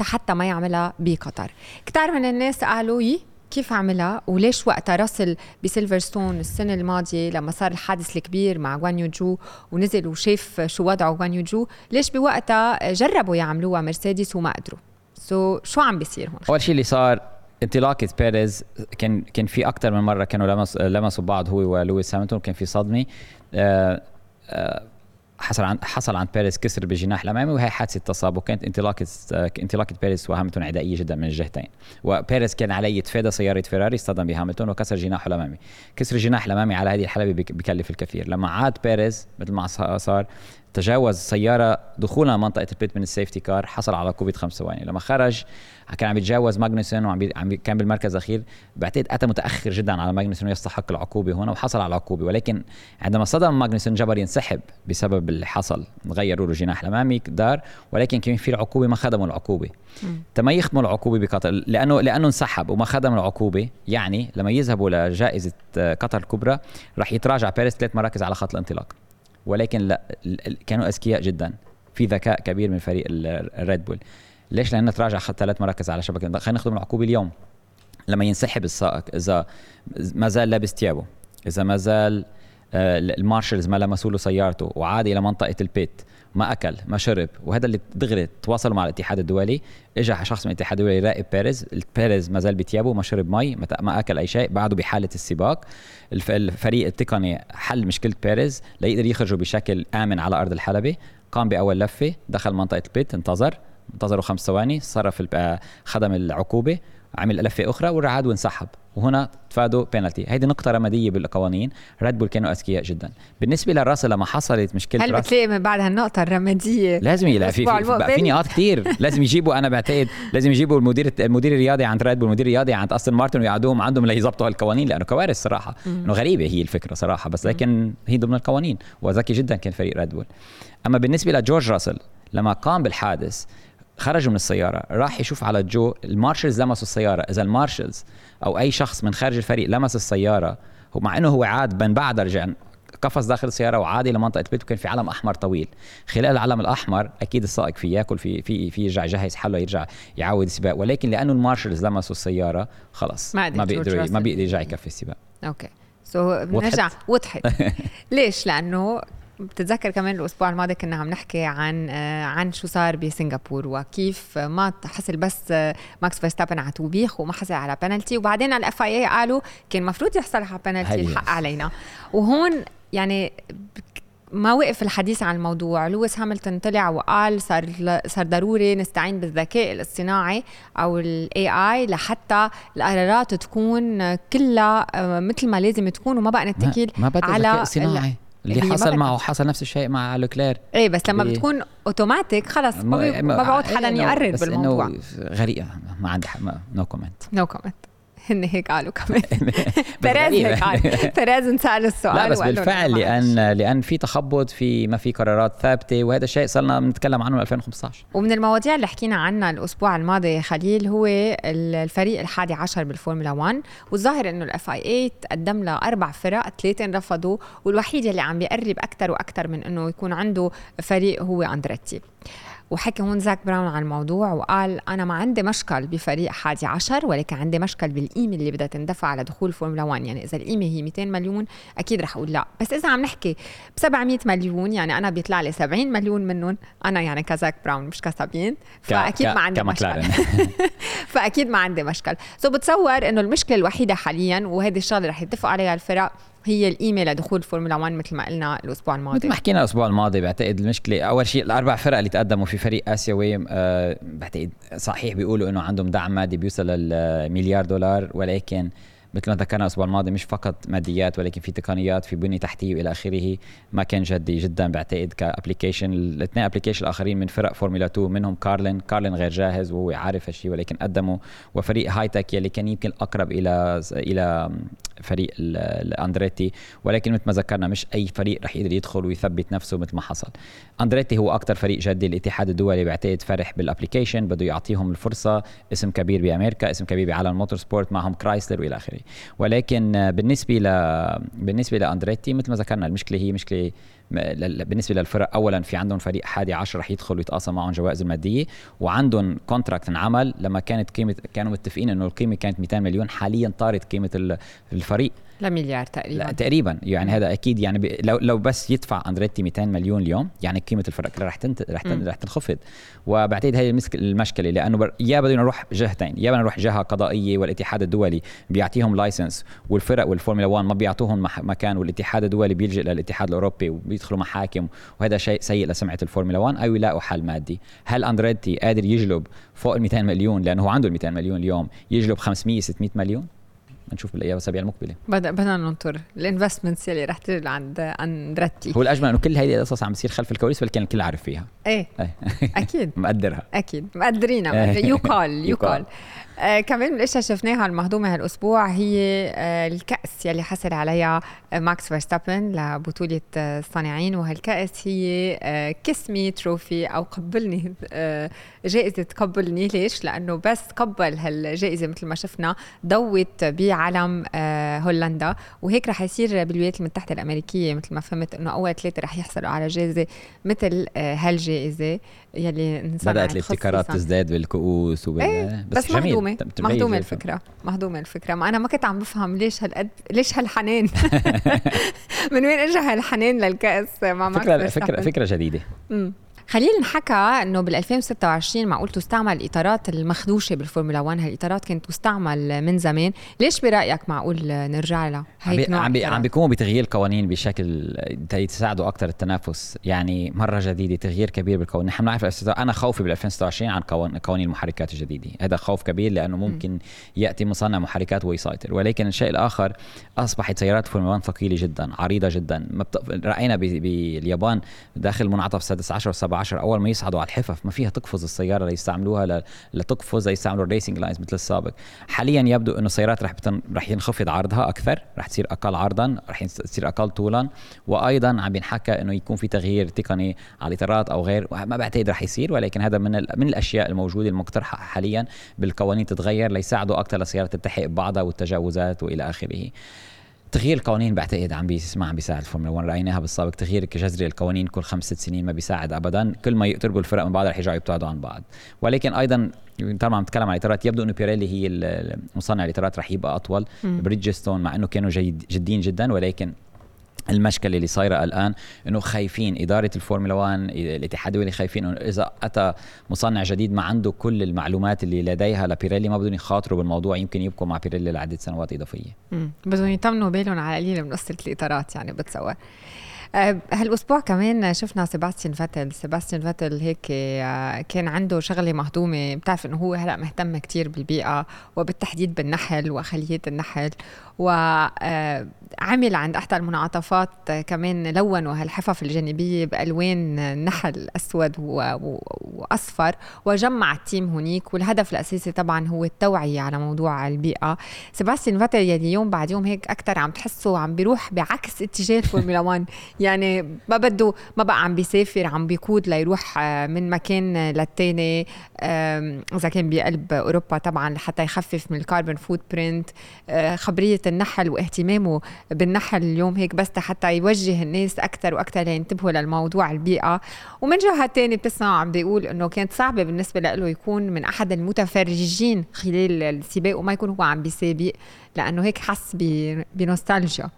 حتى ما يعملها بقطر. كتار من الناس قالوا يي كيف عملها وليش وقتها راسل بسيلفرستون السنة الماضية لما صار الحادث الكبير مع غوانيو جو ونزل وشاف شو وضعه غوانيو جو ليش بوقتها جربوا يعملوها مرسيدس وما قدروا؟ so, شو عم بيصير هون؟ أول شيء اللي صار انطلاقه بيريز كان كان في أكثر من مرة كانوا لمس لمسوا بعض هو ولويس هاميلتون كان في صدمة. آه آه حصل عن حصل عن بيريز كسر بالجناح الأمامي وهي حادثة تصادم وكانت انطلاقة انطلاقة بيريز وهاملتون عدائية جدا من الجهتين. وبيريز كان عليه يتفادى سيارة فيراري اصطدم بهاملتون وكسر جناحه الأمامي. كسر الجناح الأمامي على هذه الحلبة بكلف الكثير. لما عاد بيريز مثل ما صار تجاوز سيارة دخولا منطقة ال pit من ال safety car حصل على عقوبه خمس ثواني لما خرج كان عم يتجاوز ماجنسون وعم بي... عم بي... كان بالمركز الأخير. بعتقد أتى متأخر جدا على ماجنسون يستحق العقوبة هنا وحصل على العقوبه ولكن عندما صدم ماجنسون جبر ينسحب بسبب اللي حصل غيروا له الجناح الأمامي دار ولكن كان في العقوبة ما خدموا العقوبة. تما يخدموا العقوبة بقطر لأنه لأنه انسحب وما خدم العقوبة يعني لما يذهبوا لجائزة قطر الكبرى راح يتراجع بيريز ثلاث مراكز على خط الانطلاق. ولكن لا كانوا أذكياء جدا. في ذكاء كبير من فريق الريد بول. ليش؟ لأنه تراجع ثلاث مراكز على شبكة. خلينا ناخذ العقوبه اليوم. لما ينسحب السائق إذا ما زال لابس ثيابه إذا ما زال آه، ال marshals ما لمسوا له سيارته وعاد إلى منطقة ال pit. ما أكل ما شرب. وهذا اللي دغري تواصلوا مع الاتحاد الدولي. اجى شخص من الاتحاد الدولي يراقب بيريز. بيريز ما زال بثيابه ما شرب مي ما أكل أي شيء. بعده بحالة السباق. الفريق التقني حل مشكلة بيريز. ليقدر يخرجوا بشكل آمن على أرض الحلبة. قام بأول لفة دخل منطقة ال pit انتظر. انتظروا خمس ثواني صرف آه، خدم العقوبة. عمل لفه أخرى ورعاد وانسحب. وهنا تفادوا بينالتي هيدي نقطة رمادية بالقوانين. ريد بول كانوا أذكياء جدا. بالنسبة للراسل لما حصلت مشكلة هل بتلاقي من بعد هالنقطه الرمادية؟ لازم يلا في في, في, في نقاط كثير لازم يجيبوا أنا بعتقد لازم يجيبوا المدير المدير الرياضي عند ريد بول المدير الرياضي عند استون مارتن ويقعدوهم عندهم ليظبطوا هالقوانين. لأنه كوارث صراحة. إنه غريبة هي الفكرة صراحة. بس لكن هي ضمن القوانين. وذكي جدا كان فريق ريد بول أما بالنسبة لجورج راسل لما قام بالحادث خرجوا من السيارة راح يشوف على جو ال marshals لمسوا السيارة. إذا ال marshals أو أي شخص من خارج الفريق لمس السيارة ومع إنه هو عاد من بعد رجع قفز داخل السيارة وعاد إلى منطقه ال pit وكان في علم أحمر طويل. خلال العلم الأحمر أكيد السائق في يأكل في في في يرجع يجهز حاله يرجع يعود السباق. ولكن لأنه ال marshals لمسوا السيارة خلص ما, ما بيقدر ما بيقدر يرجع يكفي السباق. okay. so, بنرجع. وضحت. [laughs] ليش؟ لأنه بتتذكر كمان الأسبوع الماضي كنا عم نحكي عن آه، عن شو صار بسنغافور وكيف ما حصل بس آه، ماكس فيرستابن على توبيخ وما حصل على بنالتي. وبعدين ال FIA قالوا كان المفروض يحصل على بنالتي الحق علينا. وهون يعني ما وقف الحديث عن الموضوع. لويس هاملتون طلع وقال صار صار ضروري نستعين بالذكاء الاصطناعي أو ال AI لحتى القرارات تكون كلها آه، مثل ما لازم تكون وما بقى نتكل ما, ما على ذكاء اصطناعي. اللي حصل معه حصل نفس الشيء مع لوكلير. إيه بس لما بتكون اوتوماتيك خلص ما, ما بعود حدا إيه، يقرر بالموضوع. غريقة ما عندي no comment no comment هن هيك قالوا كمان بيريز هيك قال بيريز انسأل السؤال لا بس بالفعل لأن لأن في تخبط في ما في قرارات ثابتة وهذا الشيء صرنا بنتكلم عنه من 2015 ومن المواضيع اللي حكينا عنها الأسبوع الماضي خليل هو الفريق الحادي عشر بالفورمولا 1 والظاهر إنه ال FIA تقدم له أربع فرق اثنين رفضوا والوحيد اللي عم بيقرب أكثر وأكثر من إنه يكون عنده فريق هو أندريتي. وحكي هون زاك براون عن الموضوع وقال أنا ما عندي مشكل بفريق حادي عشر ولكن عندي مشكل بالقيمه اللي بدها تندفع لدخول فورمولا 1 يعني إذا القيمه هي 200 مليون أكيد رح أقول لا. بس إذا عم نحكي ب 700 مليون يعني أنا بيطلع لي 70 مليون منهم أنا يعني كزاك براون مش كسابين [laughs] فأكيد ما عندي مشكل. فأكيد ما عندي مشكل. so بتصور إنه المشكلة الوحيدة حاليا وهذه الشغلة رح يتفقوا عليها الفرق هي القيمه لدخول فورمولا 1 مثل ما قلنا الأسبوع الماضي. مثل ما حكينا الأسبوع الماضي بعتقد المشكلة أول شيء الأربع فرق اللي تقدموا في فريق اسيوي أه بعتقد صحيح بيقولوا إنه عندهم دعم مادي بيوصل للمليار دولار ولكن مثل ما ذكرنا الأسبوع الماضي مش فقط ماديات ولكن في تقنيات في بنيه تحتيه والى آخره. ما كان جدي جدا بعتقد ك application الاثنين application الآخرين من فرق فورمولا 2 منهم كارلين. كارلين غير جاهز وهو عارف هالشيء ولكن قدموا وفريق هاي تك يلي كان يمكن أقرب إلى إلى فريق الاندريتي ولكن مثل ما ذكرنا مش أي فريق رح يقدر يدخل ويثبت نفسه مثل ما حصل. أندريتي هو أكثر فريق جدي الاتحاد الدولي بعتقد فرح بال application بده يعطيهم الفرصة. اسم كبير بأمريكا اسم كبير بعالم ال motorsport معهم كرايسلر وإلى آخره. ولكن بالنسبة ل بالنسبة لأندريتي مثل ما ذكرنا المشكلة هي مشكلة بالنسبة للفرق اولا في عندهم فريق حادي عشر رح يدخل ويتقاسم معهم جوائز المادية وعندهم contract انعمل لما كانت قيمه كانوا متفقين إنه القيمة كانت 200 مليون حاليا طارت قيمة الفريق. لمليار تقريبا. لا تقريبا. يعني هذا أكيد يعني ب... لو لو بس يدفع أندريتي 200 مليون اليوم يعني قيمة الفرق رح تنت... رح تن... رح تنخفض. وبعتقد هي المسك... المشكلة لأنه بر... يا بدنا نروح جهتين يا بدنا نروح جهة قضائية والاتحاد الدولي بيعطيهم license والفرق والفورمولا 1 ما بيعطوهم مح... مكان والاتحاد الدولي بيلجئ للاتحاد الأوروبي وبيدخلوا محاكم وهذا شيء سيء لسمعة الفورمولا 1 أو يلاقوا حل مادي. هل أندريتي قادر يجلب فوق ال 200 مليون؟ لأنه هو عنده ال 200 مليون اليوم. يجلب 500 600 مليون؟ نشوف بالأيام والاسابيع المقبلة. بدنا ننطر. ال investments اللي رح تجي عند اندرتي هو الأجمل إنه كل هيدي القصص عم بتصير خلف الكواليس ولكن الكل عارف فيها. إيه, إيه. [laughs] أكيد. مقدرها. أكيد. مقدرينها. you cool you cool آه كمان من الاشياء شفناها المهضومة هالأسبوع هي آه الكأس يلي حصل عليها آه ماكس فيرستابن لبطولة آه الصانعين وهالكأس هي آه kiss me trophy أو قبلني آه جائزة قبلني. ليش؟ لأنه بس قبل هالجائزة مثل ما شفنا ضوت بعلم آه هولندا. وهيك رح يصير بالولايات المتحدة الأمريكية مثل ما فهمت إنه أول ثلاثة رح يحصلوا على جائزة مثل آه هالجائزة يلي بدأت الابتكارات تزداد بالكؤوس وبال إيه بس, بس مهضومة. مهضومة. الفكرة. مهضومة الفكرة. ما أنا ما كنت عم بفهم ليش هالقد ليش هالحنان [laughs] [laughs] من وين اجى هالحنان للكأس؟ مع فكره فكره فكرة. جديدة. خلينا نحكى إنه بال 2026 معقول تستعمل الاطارات المخدوشة بالفورمولا 1 هالاطارات كانت تستعمل من زمان. ليش برأيك معقول نرجع لها؟ هيك عم, بي عم بيقوموا بتغيير قوانين بشكل يساعدوا أكثر التنافس. يعني مرة جديدة تغيير كبير بالقوانين. نحن بنعرف أنا خوفي بال 2026 عن قوانين المحركات الجديدة. هذا خوف كبير لأنه ممكن م. يأتي مصنع محركات ويسيطر. ولكن الشيء الآخر أصبحت سيارات فورمولا 1 ثقيلة جدا عريضة جدا. ما بت... رأينا باليابان داخل منعطف 16 و 17 أول ما يصعدوا على الحفف ما فيها تقفز السيارة ليستعملوها لتقفز ليستعملوا ال racing lines مثل السابق. حاليا يبدو إنه السيارات رح بتن... رح ينخفض عرضها أكثر رح تصير أقل عرضا رح تصير أقل طولا. وأيضا عم بينحكى إنه يكون في تغيير تقني على الإطارات أو غير ما بعتقد رح يصير ولكن هذا من ال... من الأشياء الموجودة المقترحه حاليا بالقوانين تتغير ليساعدوا أكثر للسيارات تلتحق ببعضها والتجاوزات وإلى آخره. تغيير القوانين بعتقد عم بيسمع عم بيساعد الفورمولا 1 رايناها بالسابق تغيير جذري القوانين كل خمس ست سنين ما بيساعد ابدا. كل ما يقتربوا الفرق من بعض رح يرجعوا يبتعدوا عن بعض. ولكن أيضا طبعا عم نتكلم عن الاطارات يبدو إنه بيريلي هي مصنع الاطارات رح يبقى أطول. بريدجستون مع إنه كانوا جيد جدين جدا ولكن المشكلة اللي صايرة الآن إنه خايفين إدارة الفورمولا 1 الاتحاد الدولي خايفين إنه إذا أتى مصنع جديد ما عنده كل المعلومات اللي لديها لبيريلي ما بدهم يخاطروا بالموضوع يمكن يبقوا مع بيريلي لعدة سنوات إضافية. بدهم يطمنوا بالهم على قليل من قصة الإطارات يعني بتصور. أه، هالأسبوع كمان شفنا سيباستيان فاتل سيباستيان فاتل هيك أه، كان عنده شغلة مهضومة بتعرف إنه هو هلأ مهتم كتير بالبيئة وبالتحديد بالنحل وخليات النحل وعمل أه، عند احدى المنعطفات كمان لونوا هالحفف الجانبية بألوان نحل أسود وأصفر وجمع ال team هنيك. والهدف الأساسي طبعا هو التوعية على موضوع البيئة. سيباستيان فاتل يلي يوم بعد يوم هيك أكثر عم تحسه عم بيروح بعكس اتجاه الفورمولا 1 [laughs] يعني ما بده ما بقى عم بيسافر عم بيقود ليروح آه، من مكان للتاني إذا كان بقلب أوروبا طبعا لحتى يخفف من ال carbon footprint خبرية النحل واهتمامه بالنحل اليوم هيك بس حتى يوجه الناس أكثر وأكثر لينتبهوا للموضوع البيئة. ومن جهة ثانية بتسمع عم بيقول إنه كانت صعبة بالنسبة له يكون من أحد المتفرجين خلال السباق وما يكون هو عم بيسابق لأنه هيك حس بنوستالجيا.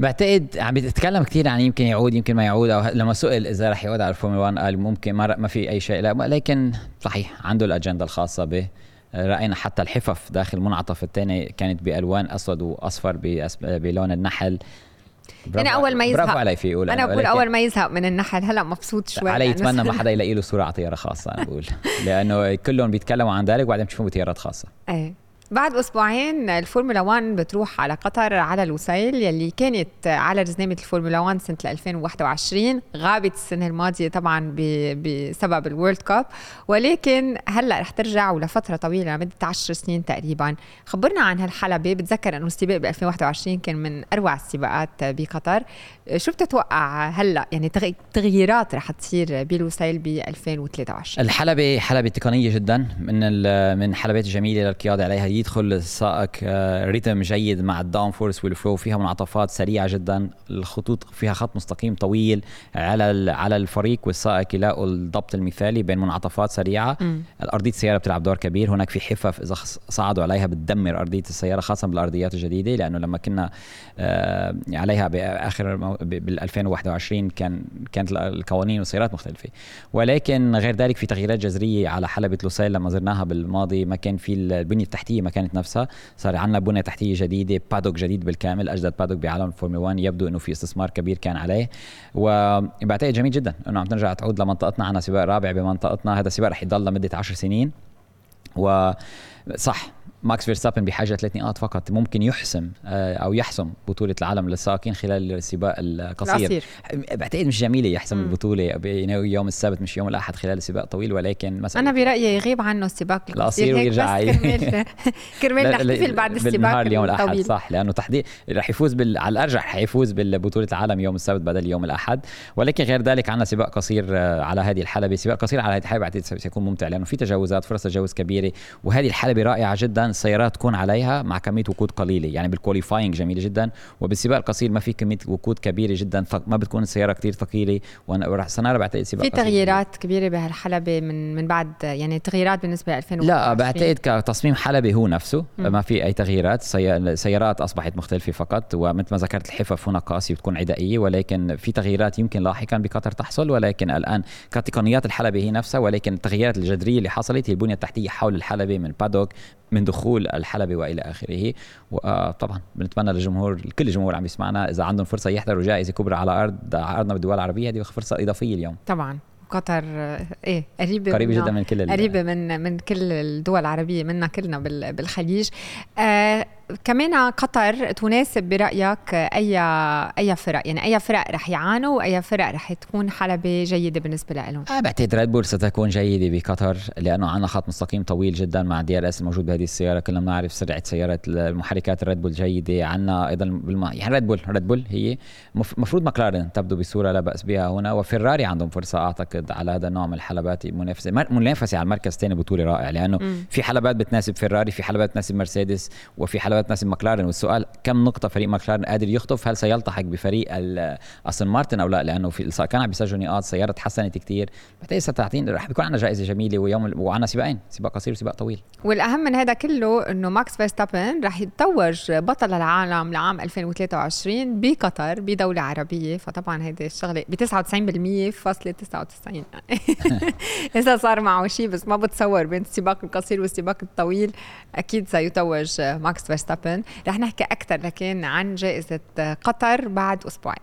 بعتقد عم بيتكلم كثير عن يمكن يعود يمكن ما يعود أو لما سئل إذا رح يعود على الفورمولا 1 قال ممكن ما, ما في أي شيء لا لكن صحيح عنده الأجندة الخاصة به. رأينا حتى الحفف داخل المنعطف الثاني كانت بألوان أسود وأصفر بلون النحل. يعني أول ما يزهق برافو علي في يقول أنا بقول أول ما يزهق من النحل هلا مبسوط شوي. علي يتمنى ما [laughs] حدا يلاقي له صورة على طياره خاصه أنا بقول. لأنه كلهم بيتكلموا عن ذلك وبعدين بتشوفوا بطيارات خاصة. إيه. بعد أسبوعين الفورمولا 1 بتروح على قطر على الوسيل يلي كانت على رزنامه الفورمولا 1 سنة 2021 غابت السنة الماضية طبعا بسبب ال World Cup. ولكن هلأ رح ترجع ولفترة طويلة لمدة 10 سنين تقريبا. خبرنا عن هالحلبة. بتذكر أنه السباق ب 2021 كان من أروع السباقات بقطر. شو بتتوقع هلأ؟ يعني تغييرات رح تصير بالوسيل ب 2023 الحلبة حلبة تقنية جدا. من من الحلبات الجميله للقيادة عليها يدخل السائق rhythm جيد مع ال downforce وال flow. فيها منعطفات سريعة جدا. الخطوط فيها خط مستقيم طويل على على الفريق والسائق يلاقوا الضبط المثالي بين منعطفات سريعة. م. ارضيه السيارة بتلعب دور كبير. هناك في حفف إذا صعدوا عليها بتدمر أرضية السيارة خاصة بالأرضيات الجديدة لأنه لما كنا آه، عليها بآخر بال 2021 كان كانت القوانين والسيارات مختلفة. ولكن غير ذلك في تغييرات جذرية على حلبة لوسيل لما زرناها بالماضي ما كان في البنية التحتية كانت نفسها. صار عندنا بنيه تحتية جديدة paddock جديد بالكامل أجدد paddock بعالم الفورمولا 1 يبدو إنه في استثمار كبير كان عليه. وبعتقد جميل جدا إنه عم ترجع تعود لمنطقتنا. عنا سباق رابع بمنطقتنا. هذا السباق رح يضل لمدة 10 سنين. وصح ماكس فيرستابن بحاجة ثلاث نقاط فقط ممكن يحسم آه، أو يحسم بطولة العالم للسائقين خلال السباق القصير. بعتقد مش جميلة يحسم البطولة يوم السبت مش يوم الأحد خلال سباق طويل ولكن مثلا أنا برأيي يغيب عنه السباق القصير ويرجع. كرمال [laughs] [laughs] كرمال نحتفل بعد السباق اليوم الأحد صح لأنه تحديد رح يفوز بال... على الأرجح رح يفوز ببطوله العالم يوم السبت بدل يوم الأحد. ولكن غير ذلك عندنا سباق قصير آه، على هذه الحلبة. سباق قصير على هذه الحلبة بعتقد سيكون ممتع لأنه في تجاوزات فرص تجاوز كبيرة وهذه الحلبة رائعة جدا. السيارات تكون عليها مع كمية وقود قليلة. يعني بالكواليفاينج جميلة جدا وبالسباق القصير ما في كمية وقود كبيرة جدا ما بتكون السيارة كثير ثقيلة. وراح سنرى بعتقد سباق في تغييرات كبيرة بهالحلبة من من بعد يعني تغييرات بالنسبة ل 2000 لا بعتقد كتصميم حلبة هو نفسه. م. ما في أي تغييرات. السيارات أصبحت مختلفة فقط ومثل ما ذكرت الحفف هنا قاسية بتكون عدائية ولكن في تغييرات يمكن لاحقا بقطر تحصل ولكن الآن كتقنيات الحلبة هي نفسها ولكن التغييرات الجذرية اللي حصلت هي البنية التحتية حول الحلبة من بادوك من دخول الحلبة وإلى آخره. وطبعا بنتمنى للجمهور كل الجمهور عم يسمعنا. إذا عندهم فرصة يحضروا جائزة كبرى على أرض أرضنا بالدول العربية هذه فرصة إضافية اليوم. طبعا. قطر إيه قريبة قريبة جدا من كل قريبة من من كل الدول العربية منا كلنا بالخليج. آه كمان قطر تناسب برأيك اي أي فرق؟ يعني أي فرق رح يعانوا وأي فرق رح تكون حلبة جيدة بالنسبة لهم آه بعتقد ريد بول ستكون جيدة بقطر لأنه عندنا خط مستقيم طويل جدا مع DRS الموجود بهذه السيارة. كلنا بنعرف سرعة سيارة المحركات الريد بول جيدة. عندنا أيضا بالم... يعني ريد بول ريد بول هي المفروض مكلارن تبدو بصورة لا بأس بها هنا وفيراري عندهم فرصة أعتقد على هذا النوع من الحلبات منافسه منافسة على المركز الثاني بطولة رائع لأنه م. في حلبات بتناسب فيراري في حلبات بتناسب مرسيدس وفي حلبات بتناسب ماكلارن والسؤال كم نقطة فريق ماكلارن قادر يخطف؟ هل سيلتحق بفريق أستون مارتن أو لا؟ لأنه في كان عم بيسجلوا نقاط سيارة تحسنت كثير بعتقد ستعطينا رح بيكون عندنا جائزة جميلة ويوم وعندنا سباقين. سباق قصير وسباق طويل. والأهم من هذا كله إنه ماكس فيرستابن رح يتوج بطل العالم لعام 2023 بقطر بدولة عربية. فطبعا هيدي الشغلة ب 99% فاصلة 99 [laughs] إذا صار معه شيء بس ما بتصور بين السباق القصير والسباق الطويل أكيد سيتوج ماكس فيرستابن. رح نحكي أكثر لكن عن جائزة قطر بعد أسبوعين.